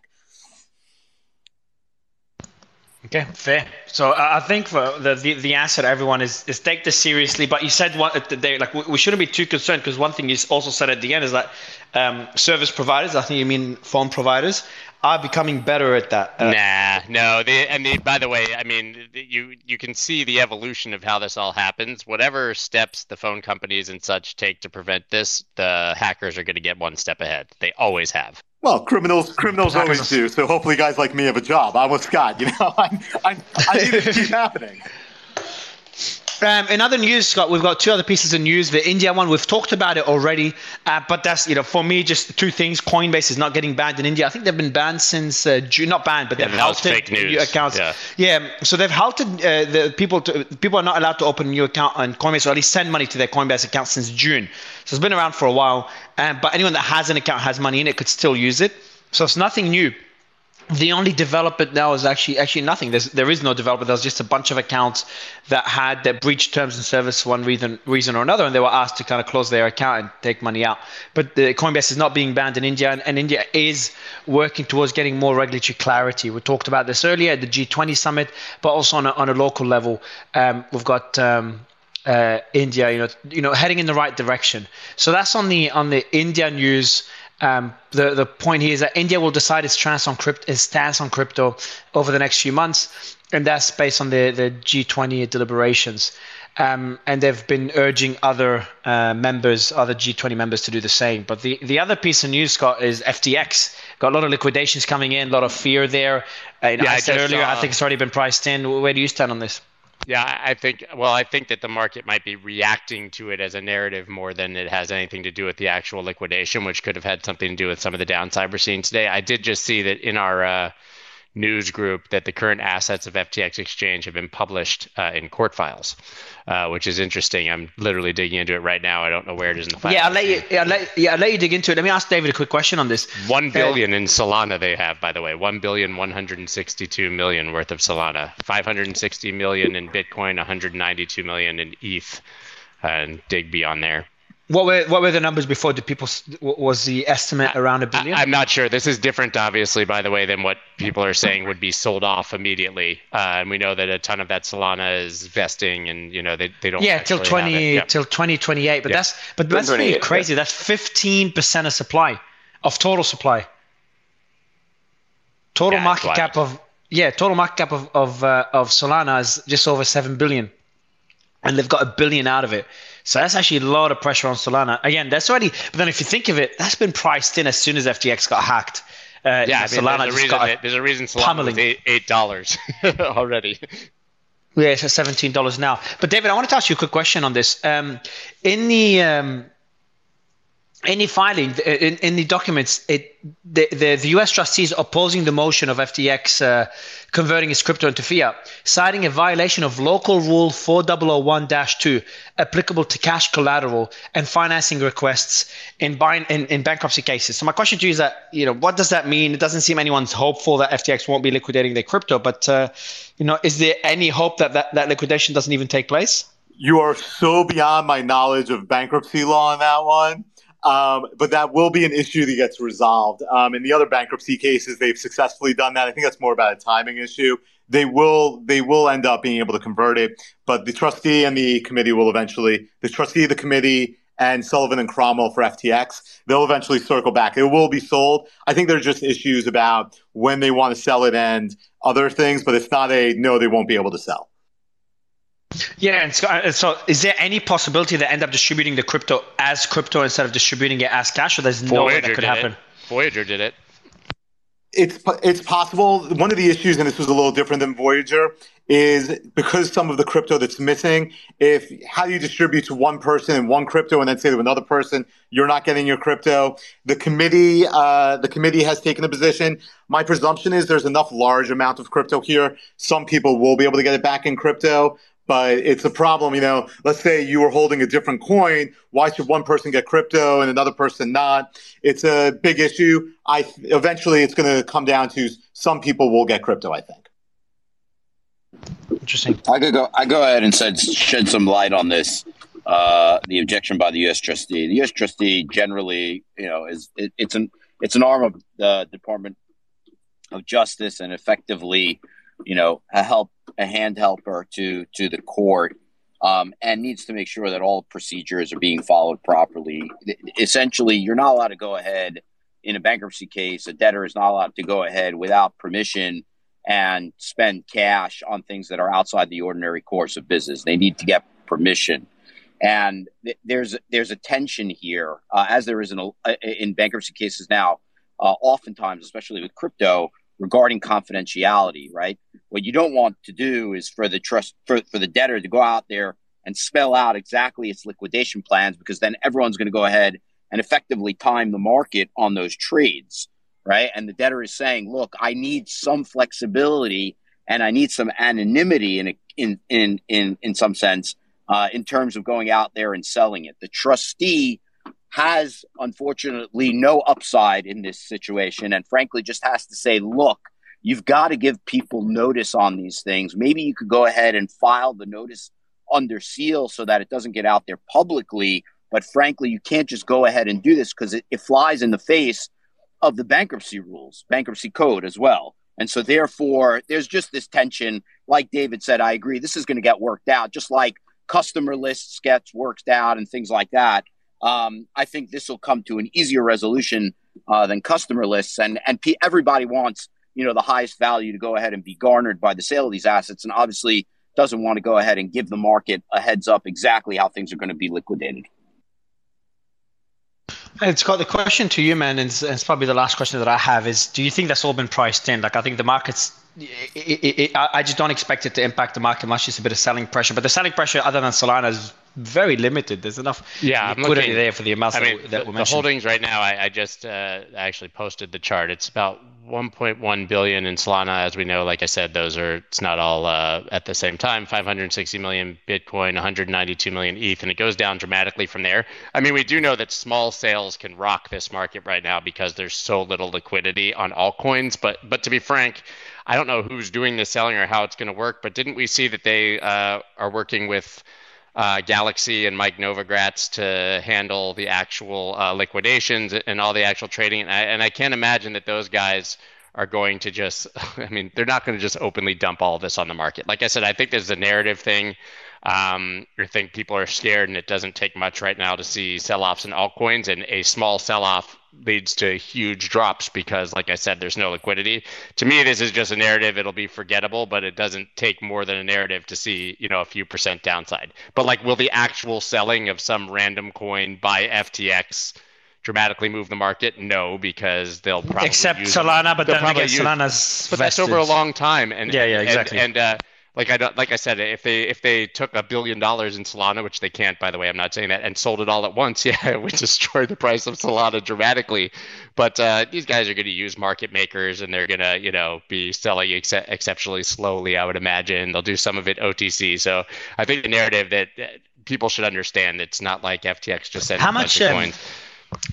Okay, fair. So I think the, the, the answer to everyone is is take this seriously. But you said one they like we shouldn't be too concerned because one thing you also said at the end is that um, service providers, I think you mean phone providers, are becoming better at that. Uh, nah, no. They, and they, by the way, I mean you you can see the evolution of how this all happens. Whatever steps the phone companies and such take to prevent this, the hackers are going to get one step ahead. They always have. Well, criminals criminals always do. So hopefully, guys like me have a job. I'm with Scott. You know, <laughs> I'm, I'm, I need to keep happening. Um, in other news, Scott, we've got two other pieces of news. The India one, we've talked about it already, uh, but that's you know for me just two things. Coinbase is not getting banned in India. I think they've been banned since uh, June, not banned, but they've yeah, halted fake news. accounts. Yeah. yeah, so they've halted uh, the people. To, people are not allowed to open a new account on Coinbase or at least send money to their Coinbase account since June. So it's been around for a while, um, but anyone that has an account has money in it could still use it. So it's nothing new the only development now is actually actually nothing. There's there is no development. There's just a bunch of accounts that had that breached terms and service for one reason reason or another, and they were asked to kind of close their account and take money out. But the Coinbase is not being banned in India, and, and India is working towards getting more regulatory clarity. We talked about this earlier at the G20 summit, but also on a, on a local level, um, we've got. Um, uh, India, you know, you know, heading in the right direction. So that's on the on the India news. Um, the the point here is that India will decide its stance on crypto, its stance on crypto over the next few months, and that's based on the the G20 deliberations. Um, and they've been urging other uh, members, other G20 members, to do the same. But the, the other piece of news, Scott, is FTX. Got a lot of liquidations coming in, a lot of fear there. Uh, yeah, I said earlier, I think it's already been priced in. Where do you stand on this? Yeah, I think. Well, I think that the market might be reacting to it as a narrative more than it has anything to do with the actual liquidation, which could have had something to do with some of the downside we're seeing today. I did just see that in our uh, news group that the current assets of FTX Exchange have been published uh, in court files, uh, which is interesting. I'm literally digging into it right now. I don't know where it is in the file. Yeah, I'll let you. Yeah, I'll let, yeah, I'll let you dig into it. Let me ask David a quick question on this. One uh, billion in Solana they have, by the way. One billion one hundred sixty-two million worth of Solana. Five hundred sixty million in Bitcoin. One hundred ninety-two million in ETH, and dig beyond there. What were what were the numbers before? Did people was the estimate around a billion? I, am not sure. This is different, obviously, by the way, than what people are saying would be sold off immediately. Uh, and we know that a ton of that Solana is vesting, and you know they, they don't. Yeah, till twenty yeah. till twenty twenty eight. But yeah. that's but that's really crazy. Yeah. That's fifteen percent of supply, of total supply. Total market cap of yeah, total market cap of of uh, of Solana is just over seven billion, and they've got a billion out of it. So that's actually a lot of pressure on Solana. Again, that's already. But then if you think of it, that's been priced in as soon as FTX got hacked. Uh, yeah, I mean, Solana there's, a reason, got there's a reason Solana pummeling. eight, eight dollars <laughs> already. Yeah, it's at seventeen dollars now. But David, I wanted to ask you a quick question on this. Um, in the um, any filing in, in the documents, it the, the, the U.S. trustees opposing the motion of FTX uh, converting its crypto into fiat, citing a violation of Local Rule 4001-2 applicable to cash collateral and financing requests in, buying, in, in bankruptcy cases. So my question to you is that you know what does that mean? It doesn't seem anyone's hopeful that FTX won't be liquidating their crypto, but uh, you know, is there any hope that, that that liquidation doesn't even take place? You are so beyond my knowledge of bankruptcy law on that one. Um, but that will be an issue that gets resolved. Um, in the other bankruptcy cases, they've successfully done that. I think that's more about a timing issue. They will they will end up being able to convert it, but the trustee and the committee will eventually the trustee, the committee, and Sullivan and Cromwell for FTX, they'll eventually circle back. It will be sold. I think there's just issues about when they want to sell it and other things, but it's not a no, they won't be able to sell. Yeah, and so, uh, so, is there any possibility they end up distributing the crypto as crypto instead of distributing it as cash, or there's no way that could happen? It. Voyager did it. It's it's possible. One of the issues, and this was a little different than Voyager, is because some of the crypto that's missing. If how do you distribute to one person in one crypto, and then say to another person, you're not getting your crypto. The committee, uh, the committee has taken a position. My presumption is there's enough large amount of crypto here. Some people will be able to get it back in crypto, but it's a problem. You know, let's say you were holding a different coin. Why should one person get crypto and another person not? It's a big issue. I eventually it's going to come down to some people will get crypto. I think. Interesting. I could go. I go ahead and said, shed some light on this. Uh, the objection by the U.S. trustee. The U.S. trustee generally, you know, is it, it's an it's an arm of the Department of Justice and effectively you know, a help, a hand helper to to the court, um, and needs to make sure that all procedures are being followed properly. Essentially, you're not allowed to go ahead in a bankruptcy case. A debtor is not allowed to go ahead without permission and spend cash on things that are outside the ordinary course of business. They need to get permission. And th- there's there's a tension here, uh, as there is in, a, in bankruptcy cases now. Uh, oftentimes, especially with crypto, regarding confidentiality, right? What you don't want to do is for the trust for, for the debtor to go out there and spell out exactly its liquidation plans because then everyone's going to go ahead and effectively time the market on those trades, right? And the debtor is saying, "Look, I need some flexibility and I need some anonymity in a, in in in in some sense uh, in terms of going out there and selling it." The trustee has unfortunately no upside in this situation and frankly just has to say look you've got to give people notice on these things. Maybe you could go ahead and file the notice under seal so that it doesn't get out there publicly but frankly you can't just go ahead and do this because it, it flies in the face of the bankruptcy rules bankruptcy code as well. And so therefore there's just this tension. Like david said i agree this is going to get worked out just like customer lists gets worked out and things like that um, I think this will come to an easier resolution uh, than customer lists, and and P- everybody wants you know the highest value to go ahead and be garnered by the sale of these assets, and obviously doesn't want to go ahead and give the market a heads up exactly how things are going to be liquidated. It's got the question to you, man, and it's, it's, probably the last question that I have is: Do you think that's all been priced in? Like, I think the market's. It, it, it, I just don't expect it to impact the market much. It's a bit of selling pressure, but the selling pressure, other than Solana, is very limited. There's enough yeah, liquidity there for the amount I mean, that, that the, the holdings right now, I, I just uh, actually posted the chart. It's about 1.1 billion in Solana, as we know. Like I said, those are it's not all uh, at the same time. 560 million Bitcoin, 192 million ETH, and it goes down dramatically from there. I mean, we do know that small sales can rock this market right now because there's so little liquidity on altcoins. But but to be frank. I don't know who's doing the selling or how it's going to work, but didn't we see that they uh, are working with uh, Galaxy and Mike Novogratz to handle the actual uh, liquidations and all the actual trading. And I, and I can't imagine that those guys are going to just, <laughs> I mean, they're not going to just openly dump all this on the market. Like I said, I think there's a narrative thing. Um, you think people are scared, and it doesn't take much right now to see sell offs in altcoins, and a small sell off leads to huge drops because, like I said, there's no liquidity. To me, this is just a narrative. It'll be forgettable, but it doesn't take more than a narrative to see, you know, a few percent downside. But like, will the actual selling of some random coin by FTX dramatically move the market? No, because they'll probably except Solana, but They'll then probably again, use- Solana's but that's over a long time. And Yeah, yeah, and- exactly. And, uh, like I like I said, if they if they took a billion dollars in Solana, which they can't, by the way, I'm not saying that, and sold it all at once, <laughs> yeah, it would destroy the price of Solana dramatically. But uh, these guys are going to use market makers, and they're going to, you know, be selling ex- exceptionally slowly. I would imagine they'll do some of it OTC. So I think the narrative that people should understand, it's not like FTX just said How much, of um, coins.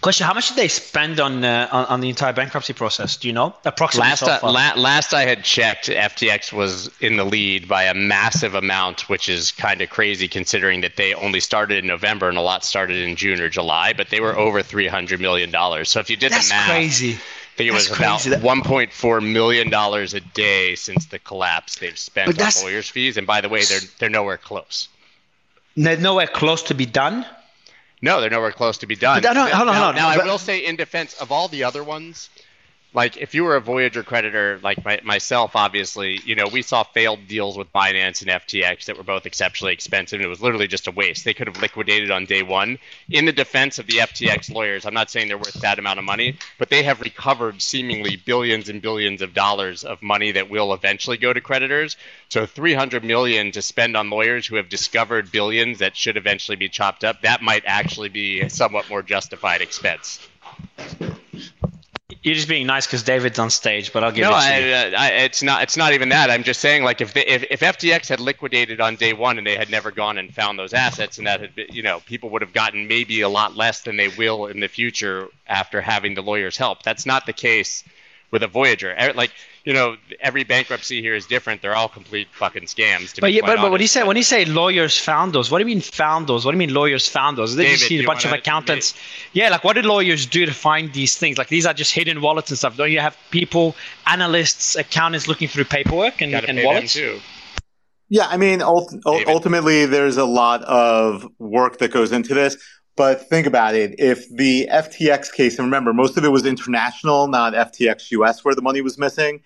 Question: How much did they spend on uh, on, on the entire bankruptcy process? Do you know? Approximately Last, so I, la- last I had checked, FTX was in the lead by a massive amount, which is kind of crazy considering that they only started in November and a lot started in June or July, but they were over $300 million. So if you did That's the math, crazy. I think it That's was about crazy. That- $1.4 million a day since the collapse they've spent on lawyers' fees. And by the way, they're, they're nowhere close. They're nowhere close to be done. No, they're nowhere close to be done. But I hold on, now, hold on. now I will say, in defense of all the other ones, like if you were a Voyager creditor, like my, myself, obviously, you know, we saw failed deals with Binance and FTX that were both exceptionally expensive, and it was literally just a waste. They could have liquidated on day one. In the defense of the FTX lawyers, I'm not saying they're worth that amount of money, but they have recovered seemingly billions and billions of dollars of money that will eventually go to creditors. So 300 million to spend on lawyers who have discovered billions that should eventually be chopped up, that might actually be a somewhat more justified expense. You're just being nice because David's on stage, but I'll give no, it to you. I, uh, I, it's not. It's not even that. I'm just saying, like, if, they, if if FTX had liquidated on day one and they had never gone and found those assets, and that had, been, you know, people would have gotten maybe a lot less than they will in the future after having the lawyers' help. That's not the case with a Voyager. Like, you know, every bankruptcy here is different. They're all complete fucking scams. To But be yeah, quite but, but when you say when you say lawyers found those, what do you mean found those? What do you mean lawyers found those? They David, just need a you bunch of wanna- accountants. Yeah, like what do lawyers do to find these things? Like these are just hidden wallets and stuff. Don't you have people, analysts, accountants looking through paperwork and, and wallets? too. Yeah, I mean, ult- ultimately, there's a lot of work that goes into this. But think about it. If the FTX case, and remember, most of it was international, not FTX US, where the money was missing.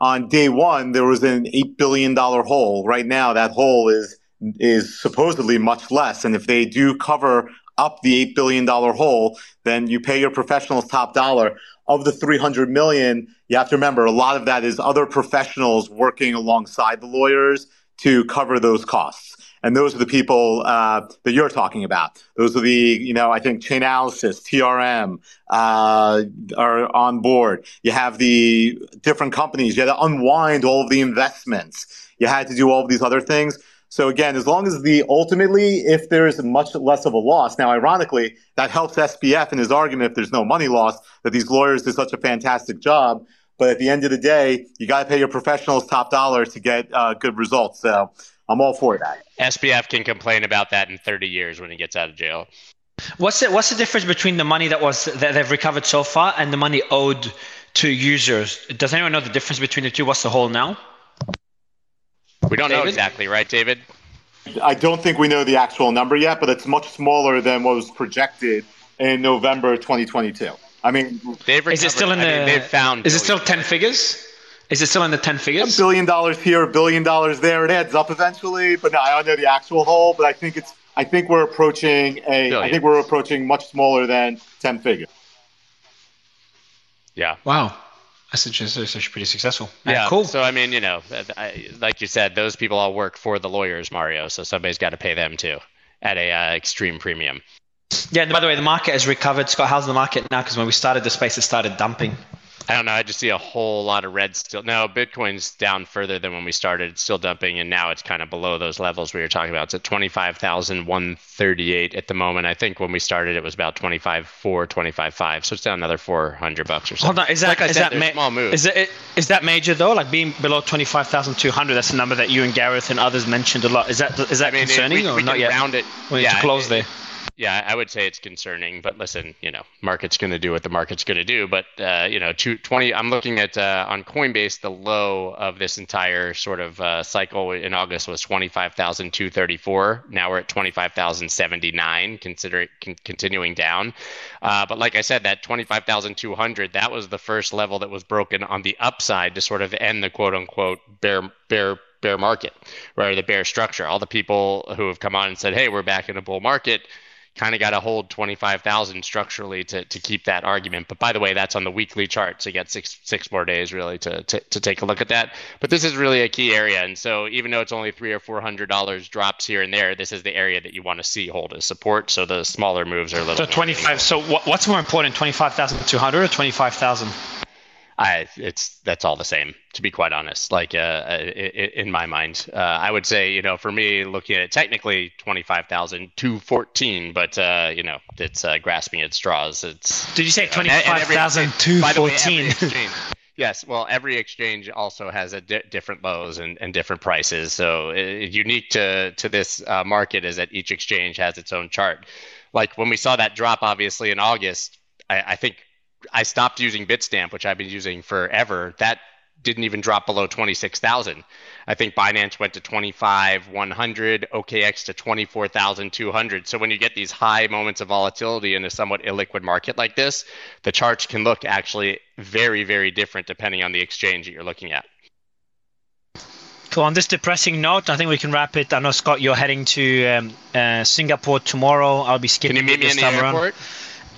On day one, there was an $8 billion hole. Right now, that hole is, is supposedly much less. And if they do cover up the $8 billion hole, then you pay your professionals top dollar. Of the 300 million, you have to remember a lot of that is other professionals working alongside the lawyers to cover those costs. And those are the people uh, that you're talking about. Those are the, you know, I think Chainalysis, TRM uh, are on board. You have the different companies. You had to unwind all of the investments. You had to do all of these other things. So again, as long as the ultimately, if there is much less of a loss, now ironically, that helps SBF in his argument if there's no money loss, that these lawyers did such a fantastic job. But at the end of the day, you got to pay your professionals top dollar to get uh, good results. So I'm all for that. SBF can complain about that in 30 years when he gets out of jail. What's the, what's the difference between the money that was that they've recovered so far and the money owed to users? Does anyone know the difference between the two? What's the hole now? We don't know exactly, right, David? I don't think we know the actual number yet, but it's much smaller than what was projected in November 2022. I mean, They've Is it still in recovered- the? Mean, they've found. Is it still ten figures? Is it still in the ten figures? a billion dollars here, a billion dollars there, it adds up eventually. But no, I don't know the actual whole, but I think it's. I think we're approaching a. I Billion. think we're approaching much smaller than ten figures. Yeah. Wow, that's interesting. That's actually pretty successful. Yeah, cool. So I mean, you know, I, like you said, those people all work for the lawyers, Mario. So somebody's got to pay them too, at a uh, extreme premium. Yeah, and by the way, the market has recovered. Scott, how's the market now? Because when we started the space, it started dumping. I don't know. I just see a whole lot of red still. No, Bitcoin's down further than when we started. It's still dumping, and now it's kind of below those levels we were talking about. It's at twenty five thousand one thirty eight at the moment. I think when we started, it was about twenty five four, twenty five five. So it's down another four hundred bucks or something. Hold on, is that like is said, that ma- small moves. Is it is that major though? Like being below twenty five thousand two hundred. That's a number that you and Gareth and others mentioned a lot. Is that is that I mean, concerning we, or we not yet? round it. We need yeah, to close it- there. Yeah, I would say it's concerning. But listen, you know, market's going to do what the market's going to do. But uh, you know, two, 20, I'm looking at uh, on Coinbase, the low of this entire sort of uh, cycle in August was 25,234. Now we're at 25,079, considering con- continuing down. Uh, but like I said, that 25,200, that was the first level that was broken on the upside to sort of end the quote unquote bear bear bear market, or the bear structure. All the people who have come on and said, "Hey, we're back in a bull market." Kind of got to hold 25,000 structurally to, to keep that argument. But by the way, that's on the weekly chart. So you got six, six more days really to, to, to take a look at that. But this is really a key area. And so even though it's only three or $400 drops here and there, this is the area that you want to see hold as support. So the smaller moves are a little So 25. So what's more important, 25,200 or 25,000? I it's that's all the same to be quite honest. Like uh, uh in my mind, uh, I would say you know for me looking at it technically twenty five thousand two fourteen, but uh, you know it's uh, grasping at straws. It's did you say twenty five thousand <laughs> two fourteen? Yes, well, every exchange also has a di- different lows and, and different prices. So uh, unique to to this uh, market is that each exchange has its own chart. Like when we saw that drop, obviously in August, I, I think I stopped using Bitstamp, which I've been using forever. That didn't even drop below 26,000. I think Binance went to 25,100, OKX to 24,200. So when you get these high moments of volatility in a somewhat illiquid market like this, the charts can look actually very, very different depending on the exchange that you're looking at. Cool. On this depressing note, I think we can wrap it. I know Scott, you're heading to um, uh, Singapore tomorrow. I'll be skipping Can you meet me in the airport? Around.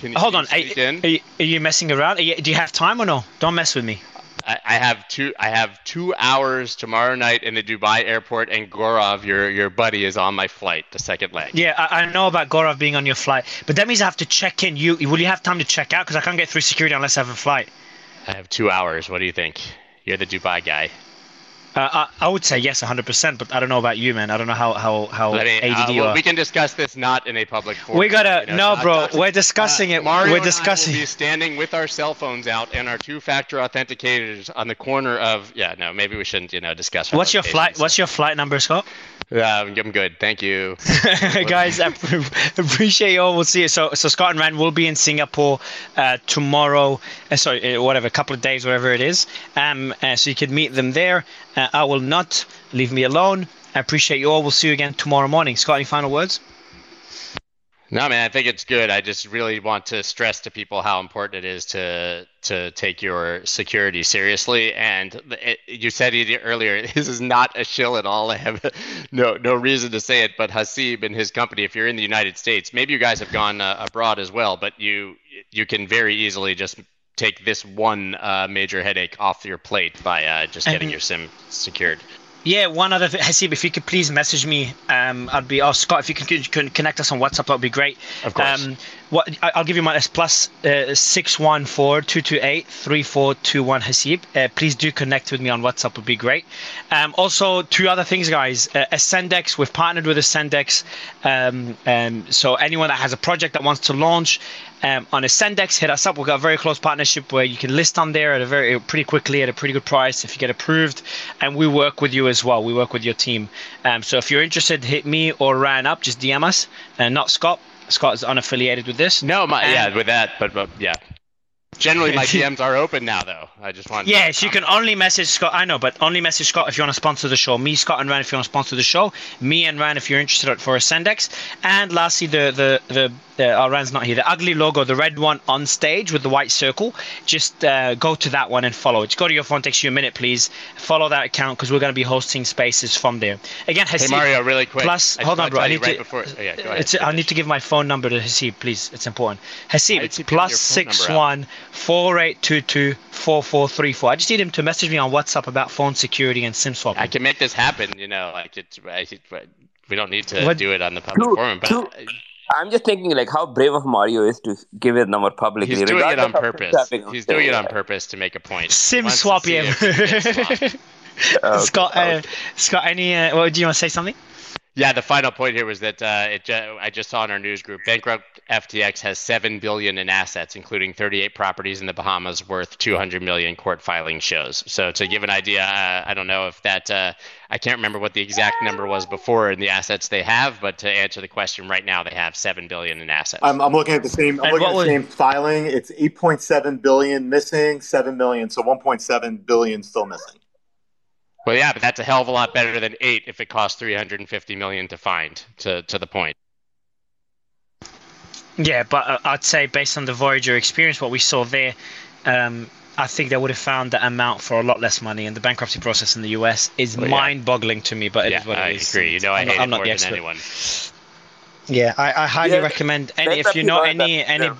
Can, Hold on. Are, are, you, are, you, messing around? You, do you have time or no? Don't mess with me. I, I, have two. I have two hours tomorrow night in the Dubai airport, and Gorov, your your buddy, is on my flight, the second leg. Yeah, I, I know about Gorov being on your flight, but that means I have to check in. You will you have time to check out? Because I can't get through security unless I have a flight. I have two hours. What do you think? You're the Dubai guy. Uh, I, I, would say yes, 100%, but I don't know about you, man. I don't know how how how me, ADD uh, well, We can discuss this not in a public forum. We gotta you know, no, bro. we're discussing uh, it. Mario we're discussing. And I will be standing with our cell phones out and our two-factor authenticators on the corner of. Yeah, no, maybe we shouldn't, you know, discuss. What's your flight? What's your flight number, Scott? Yeah, I'm good. Thank you, <laughs> guys. I <laughs> appreciate you all. We'll see you. So, so Scott and Ran will be in Singapore uh, tomorrow. Uh, sorry, uh, whatever, a couple of days, whatever it is. Um, uh, so you can meet them there. Uh, I will not leave me alone. I appreciate you all. We'll see you again tomorrow morning. Scott, any final words? No, man, I think it's good. I just really want to stress to people how important it is to to take your security seriously. And it, you said it earlier, <laughs> this is not a shill at all. I have <laughs> no no reason to say it, but Haseeb and his company, if you're in the United States, maybe you guys have gone uh, abroad as well, but you you can very easily just take this one uh, major headache off your plate by uh, just getting your SIM secured. Yeah, one other thing, Haseeb, if you could please message me, um, I'd be. Oh, Scott, if you can, can connect us on WhatsApp, that'd be great. Of course. Um, what I'll give you my plus uh, six one four two two eight three four two one Haseeb. Uh, please do connect with me on WhatsApp. Would be great. Um, also, two other things, guys. Uh, Ascendex, we've partnered with Ascendex. Um, um, so anyone that has a project that wants to launch um, on Ascendex, hit us up. We've got a very close partnership where you can list on there at a very pretty quickly at a pretty good price if you get approved, and we work with you as well. We work with your team. Um, so if you're interested, hit me or Ryan up. Just DM us, and not Scott. Scott is unaffiliated with this. No, my, yeah, with that, but, but yeah. Generally, my <laughs> DMs are open now, though. I just want. Yes, you can only message Scott. I know, but only message Scott if you want to sponsor the show. Me, Scott, and Ryan if you want to sponsor the show. Me and Ryan if you're interested for Ascendex. And lastly, the the the oh, Ran's not here. The ugly logo, the red one on stage with the white circle. Just uh, go to that one and follow it. Just go to your phone. Takes you a minute, please. Follow that account because we're going to be hosting spaces from there. Again, Haseeb, Hey Mario, really quick. Plus, hold on, bro. I need right to. Before, oh, yeah, go ahead, I need to give my phone number to Haseeb, please. It's important. Haseeb, it's plus six one four eight two two four four three four. I just need him to message me on WhatsApp about phone security and SIM swapping. I can make this happen. You know, like it's. we don't need to what? do it on the public forum, but. I'm just thinking like how brave of Mario is to give his number publicly. He's doing it on purpose. He's doing it on purpose to make a point. <laughs> Sim swap him. <laughs> Scott, uh, Scott, any? Uh, well, do you want to say something? Yeah, the final point here was that uh, it ju- I just saw in our news group, bankrupt FTX has seven billion in assets, including 38 properties in the Bahamas worth 200 million. Court filing shows. So to give an idea, uh, I don't know if that uh, I can't remember what the exact number was before in the assets they have, but to answer the question right now, they have seven billion in assets. I'm, I'm looking at the same. I'm And looking at what the was- same filing. It's 8.7 billion missing, 7 million, so 1.7 billion still missing. Well, yeah, but that's a hell of a lot better than eight if it costs 350 million to find. To to the point. Yeah, but uh, I'd say based on the Voyager experience, what we saw there, um, I think they would have found that amount for a lot less money. And the bankruptcy process in the US is Well, yeah. mind-boggling to me, but it yeah, is what I it is. agree. You know, I I'm hate not, I'm not more the than expert. anyone. Yeah, I, I highly Yeah, recommend any if you know lawyers any are- any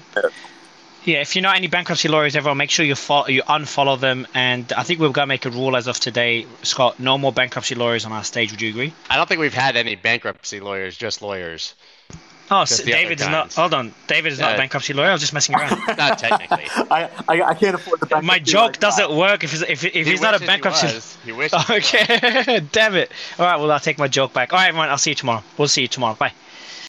yeah. yeah if you know any bankruptcy lawyers everyone make sure you follow you unfollow them and I think we're gonna make a rule as of today Scott no more bankruptcy lawyers on our stage would you agree? I don't think we've had any bankruptcy lawyers, just lawyers. Oh, Just s- David is not. Hold on, David is not a uh, bankruptcy lawyer. I was just messing around. <laughs> Not technically. I, I, I can't afford the bankruptcy. My joke like doesn't that. work if he's, if, if He he's not a wishes he bankruptcy. was. He <laughs> wishes. Okay, <laughs> damn it. All right, well I'll take my joke back. All right, everyone. I'll see you tomorrow. We'll see you tomorrow. Bye.